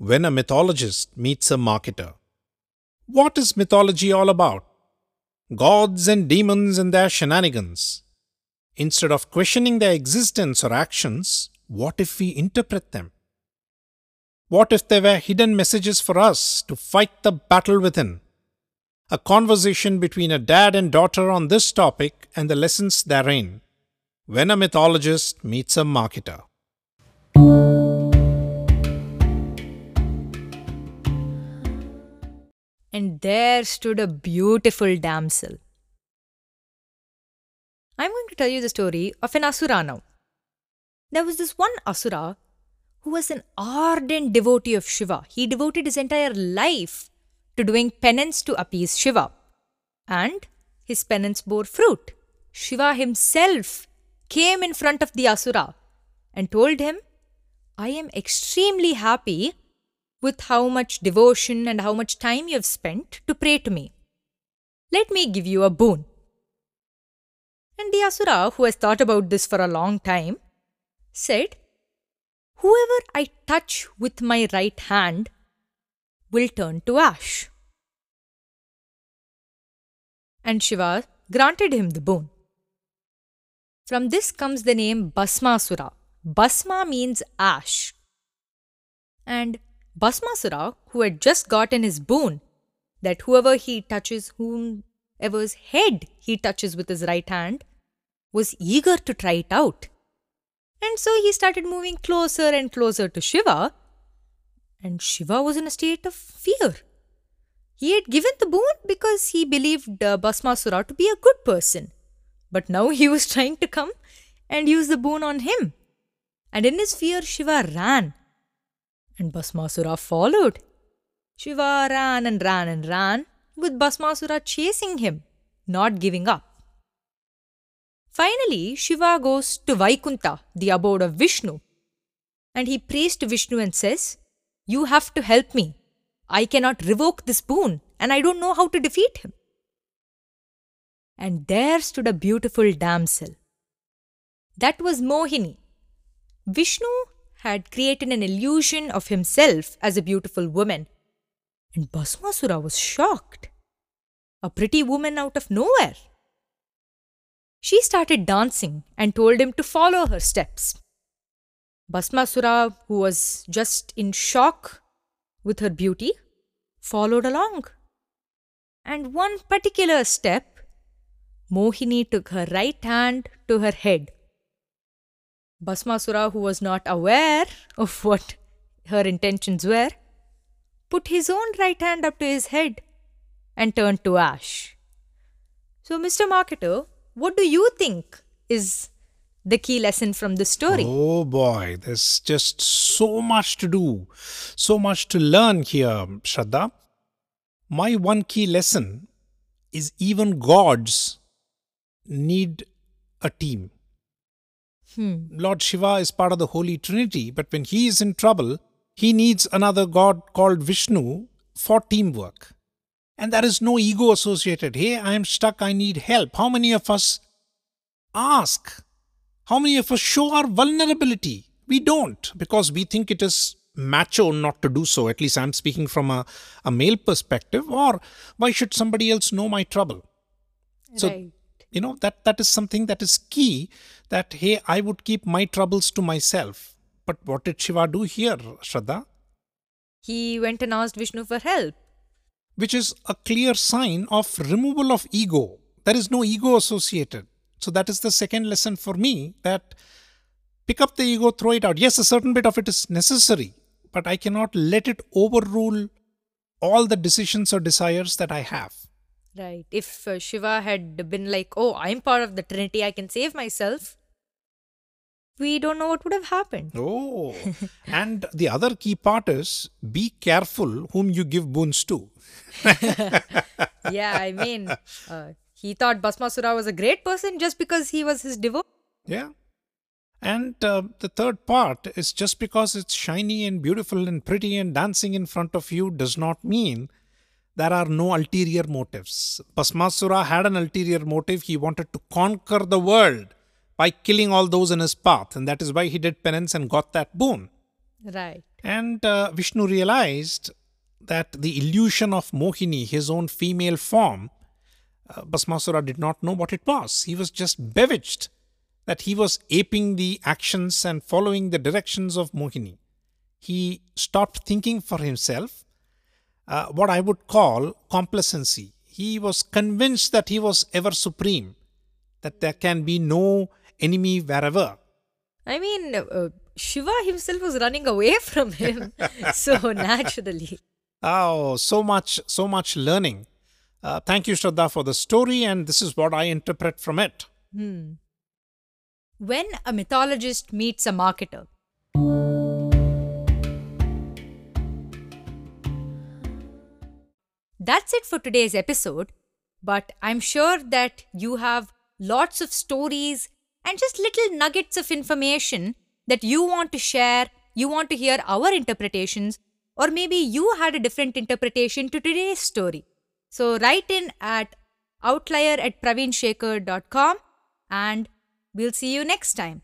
when a mythologist meets a marketer. What is mythology all about? Gods and demons and their shenanigans. Instead of questioning their existence or actions, what if we interpret them? What if there were hidden messages for us to fight the battle within? A conversation between a dad and daughter on this topic and the lessons therein. When a mythologist meets a marketer. And there stood a beautiful damsel. I'm going to tell you the story of an Asura now. There was this one Asura who was an ardent devotee of Shiva. He devoted his entire life to doing penance to appease Shiva. And his penance bore fruit. Shiva himself came in front of the Asura and told him, I am extremely happy with how much devotion and how much time you have spent to pray to me. Let me give you a boon. And the Asura, who has thought about this for a long time, said, Whoever I touch with my right hand will turn to ash. And Shiva granted him the boon. From this comes the name Bhasmasura. Basma means ash. And Bhasmasura, who had just gotten his boon, that whoever he touches, whomever's head he touches with his right hand, was eager to try it out. And so he started moving closer and closer to Shiva, and Shiva was in a state of fear. He had given the boon because he believed uh, to be a good person. But now he was trying to come and use the boon on him. And in his fear, Shiva ran and Basmasura followed. Shiva ran and ran and ran, with Basmasura chasing him, not giving up. Finally, Shiva goes to Vaikunta, the abode of Vishnu, and he prays to Vishnu and says, You have to help me. I cannot revoke this boon, and I don't know how to defeat him. And there stood a beautiful damsel. That was Mohini. Vishnu had created an illusion of himself as a beautiful woman. And Basmasura was shocked. A pretty woman out of nowhere. She started dancing and told him to follow her steps. Basmasura, who was just in shock with her beauty, followed along. And one particular step, Mohini took her right hand to her head Bhasmasura, who was not aware of what her intentions were, put his own right hand up to his head and turned to ash. So, Mr. Marketer, what do you think is the key lesson from the story? Oh boy, there's just so much to do, so much to learn here, Shraddha. My one key lesson is even gods need a team. Hmm. Lord Shiva is part of the Holy Trinity, but when he is in trouble, he needs another god called Vishnu for teamwork. And there is no ego associated. Hey, I am stuck, I need help. How many of us ask? How many of us show our vulnerability? We don't because we think it is macho not to do so. At least I'm speaking from a, a male perspective. Or why should somebody else know my trouble? So, right you know that that is something that is key that hey i would keep my troubles to myself. But what did shiva do here shraddha? He went and asked vishnu for help. Which is a clear sign of removal of ego. There is no ego associated. So that is the second lesson for me that pick up the ego throw it out. Yes a certain bit of it is necessary but i cannot let it overrule all the decisions or desires that i have Right. If uh, Shiva had been like, oh, I'm part of the Trinity, I can save myself, we don't know what would have happened. Oh. and the other key part is be careful whom you give boons to. yeah, I mean, uh, he thought Bhasmasura was a great person just because he was his devotee. Yeah. And uh, the third part is just because it's shiny and beautiful and pretty and dancing in front of you does not mean there are no ulterior motives. Bhasmasura had an ulterior motive. He wanted to conquer the world by killing all those in his path, and that is why he did penance and got that boon. Right. And uh, Vishnu realized that the illusion of Mohini, his own female form, uh, Basmasura did not know what it was. He was just bewitched that he was aping the actions and following the directions of Mohini. He stopped thinking for himself, uh, what I would call complacency. He was convinced that he was ever supreme, that there can be no enemy wherever. I mean, uh, Shiva himself was running away from him. so naturally. Oh, so much, so much learning. Uh, thank you, Shraddha, for the story, and this is what I interpret from it. Hmm. When a mythologist meets a marketer. That's it for today's episode, but I'm sure that you have lots of stories and just little nuggets of information that you want to share, you want to hear our interpretations, or maybe you had a different interpretation to today's story. So write in at outlier at pravinshekar.com and we'll see you next time.